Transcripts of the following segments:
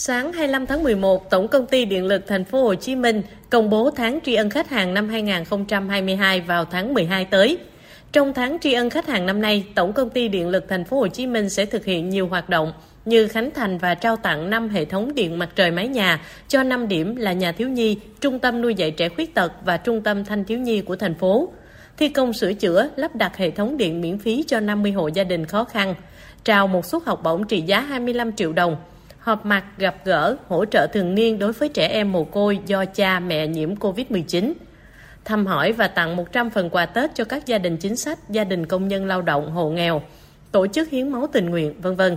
Sáng 25 tháng 11, Tổng công ty Điện lực Thành phố Hồ Chí Minh công bố tháng tri ân khách hàng năm 2022 vào tháng 12 tới. Trong tháng tri ân khách hàng năm nay, Tổng công ty Điện lực Thành phố Hồ Chí Minh sẽ thực hiện nhiều hoạt động như khánh thành và trao tặng 5 hệ thống điện mặt trời mái nhà cho 5 điểm là nhà thiếu nhi, trung tâm nuôi dạy trẻ khuyết tật và trung tâm thanh thiếu nhi của thành phố. Thi công sửa chữa, lắp đặt hệ thống điện miễn phí cho 50 hộ gia đình khó khăn, trao một suất học bổng trị giá 25 triệu đồng, họp mặt gặp gỡ, hỗ trợ thường niên đối với trẻ em mồ côi do cha mẹ nhiễm COVID-19 thăm hỏi và tặng 100 phần quà Tết cho các gia đình chính sách, gia đình công nhân lao động, hộ nghèo, tổ chức hiến máu tình nguyện, vân vân.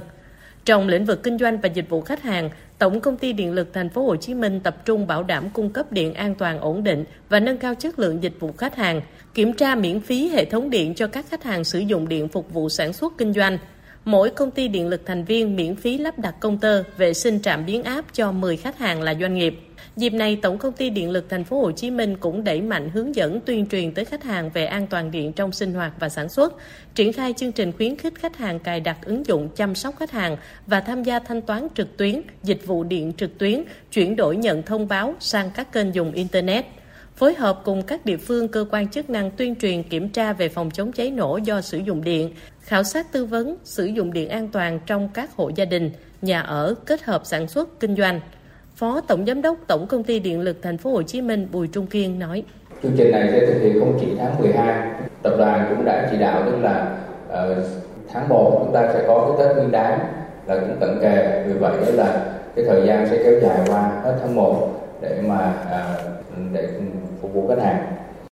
Trong lĩnh vực kinh doanh và dịch vụ khách hàng, Tổng công ty Điện lực Thành phố Hồ Chí Minh tập trung bảo đảm cung cấp điện an toàn ổn định và nâng cao chất lượng dịch vụ khách hàng, kiểm tra miễn phí hệ thống điện cho các khách hàng sử dụng điện phục vụ sản xuất kinh doanh. Mỗi công ty điện lực thành viên miễn phí lắp đặt công tơ, vệ sinh trạm biến áp cho 10 khách hàng là doanh nghiệp. Dịp này, Tổng công ty Điện lực Thành phố Hồ Chí Minh cũng đẩy mạnh hướng dẫn tuyên truyền tới khách hàng về an toàn điện trong sinh hoạt và sản xuất, triển khai chương trình khuyến khích khách hàng cài đặt ứng dụng chăm sóc khách hàng và tham gia thanh toán trực tuyến, dịch vụ điện trực tuyến, chuyển đổi nhận thông báo sang các kênh dùng internet phối hợp cùng các địa phương cơ quan chức năng tuyên truyền kiểm tra về phòng chống cháy nổ do sử dụng điện, khảo sát tư vấn sử dụng điện an toàn trong các hộ gia đình, nhà ở kết hợp sản xuất kinh doanh. Phó Tổng Giám đốc Tổng Công ty Điện lực Thành phố Hồ Chí Minh Bùi Trung Kiên nói: Chương trình này sẽ thực hiện không chỉ tháng 12, tập đoàn cũng đã chỉ đạo tức là uh, tháng 1 chúng ta sẽ có cái Tết Nguyên đán là cũng cận kề, vì vậy là cái thời gian sẽ kéo dài qua hết tháng 1 để mà à, để phục vụ khách hàng.